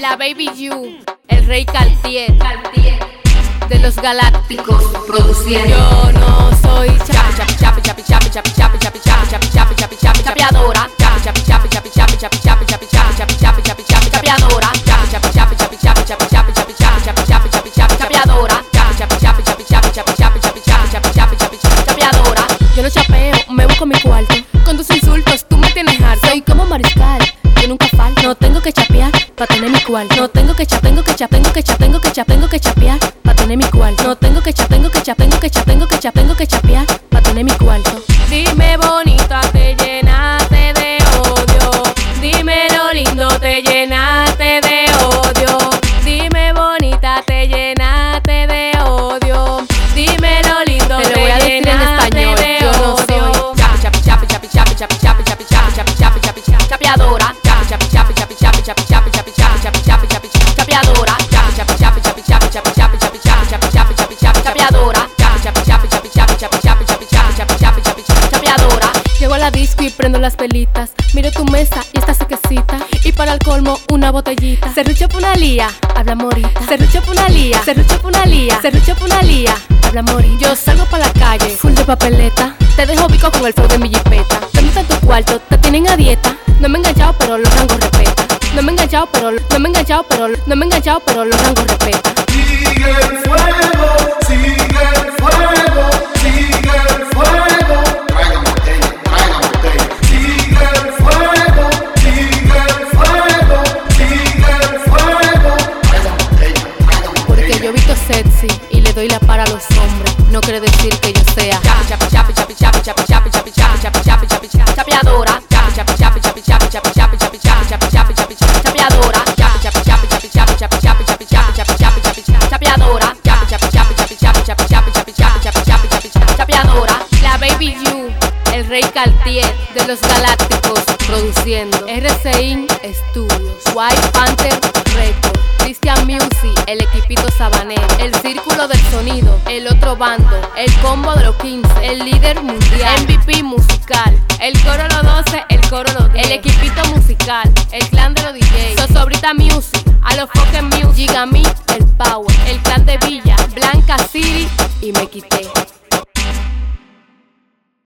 La Baby You, el Rey Cartier, de los Galácticos, produciendo. Yo no soy chapi, chapi, chapi, chapi, chapi, chapi, chapi, chapi, chapi, chapi, chapi, chapi, chapi. Chapi, pa tener mi cuarto. No tengo que cha, tengo que cha, tengo que cha, tengo que cha, tengo que chapear pa tener mi cuarto. No tengo que cha, tengo que cha, tengo que cha, tengo que cha, tengo que chapear pa tener mi cuarto. Dime bonita, te llenaste de odio. Dime lo lindo, te llenaste de odio. Dime bonita, te llenaste de odio. Dime lo lindo, Te voy a decir en español, de yo no. Chapi, chapi, chapi, chapi, chapi, chapi, chapi, chapi, chapi, chapi, chapi. Chapi, chapi, chapi, chapi, chapi, chapi, chapi, chapi, chapi, chapi, la disco y prendo las pelitas. Miro tu mesa y está sequecita. Y para el colmo, una botellita. Serrucho punalía, habla morita. Serrucho punalía, serrucho punalía. Serrucho punalía, habla morita. Yo salgo para la calle, full de papeleta. Te dejo bico con el flow de mi jipeta. Te en tu cuarto, te tienen a dieta. No me he pero los rangos respeta. No me he pero no me he pero no me he enganchado, pero los rangos respeta. y le doy la para a los hombres. No quiere decir que yo sea chapeadora. La Baby You, el rey Cartier de los galácticos, produciendo RCI Studios, White Panther Records. Christian Music, el equipito sabanero, el círculo del sonido, el otro bando, el combo de los 15, el líder mundial, MVP musical, el coro los 12, el coro los 10, el equipito musical, el clan de los DJs, Sosobrita Music, a los fucking Music, Gigami, el Power, el clan de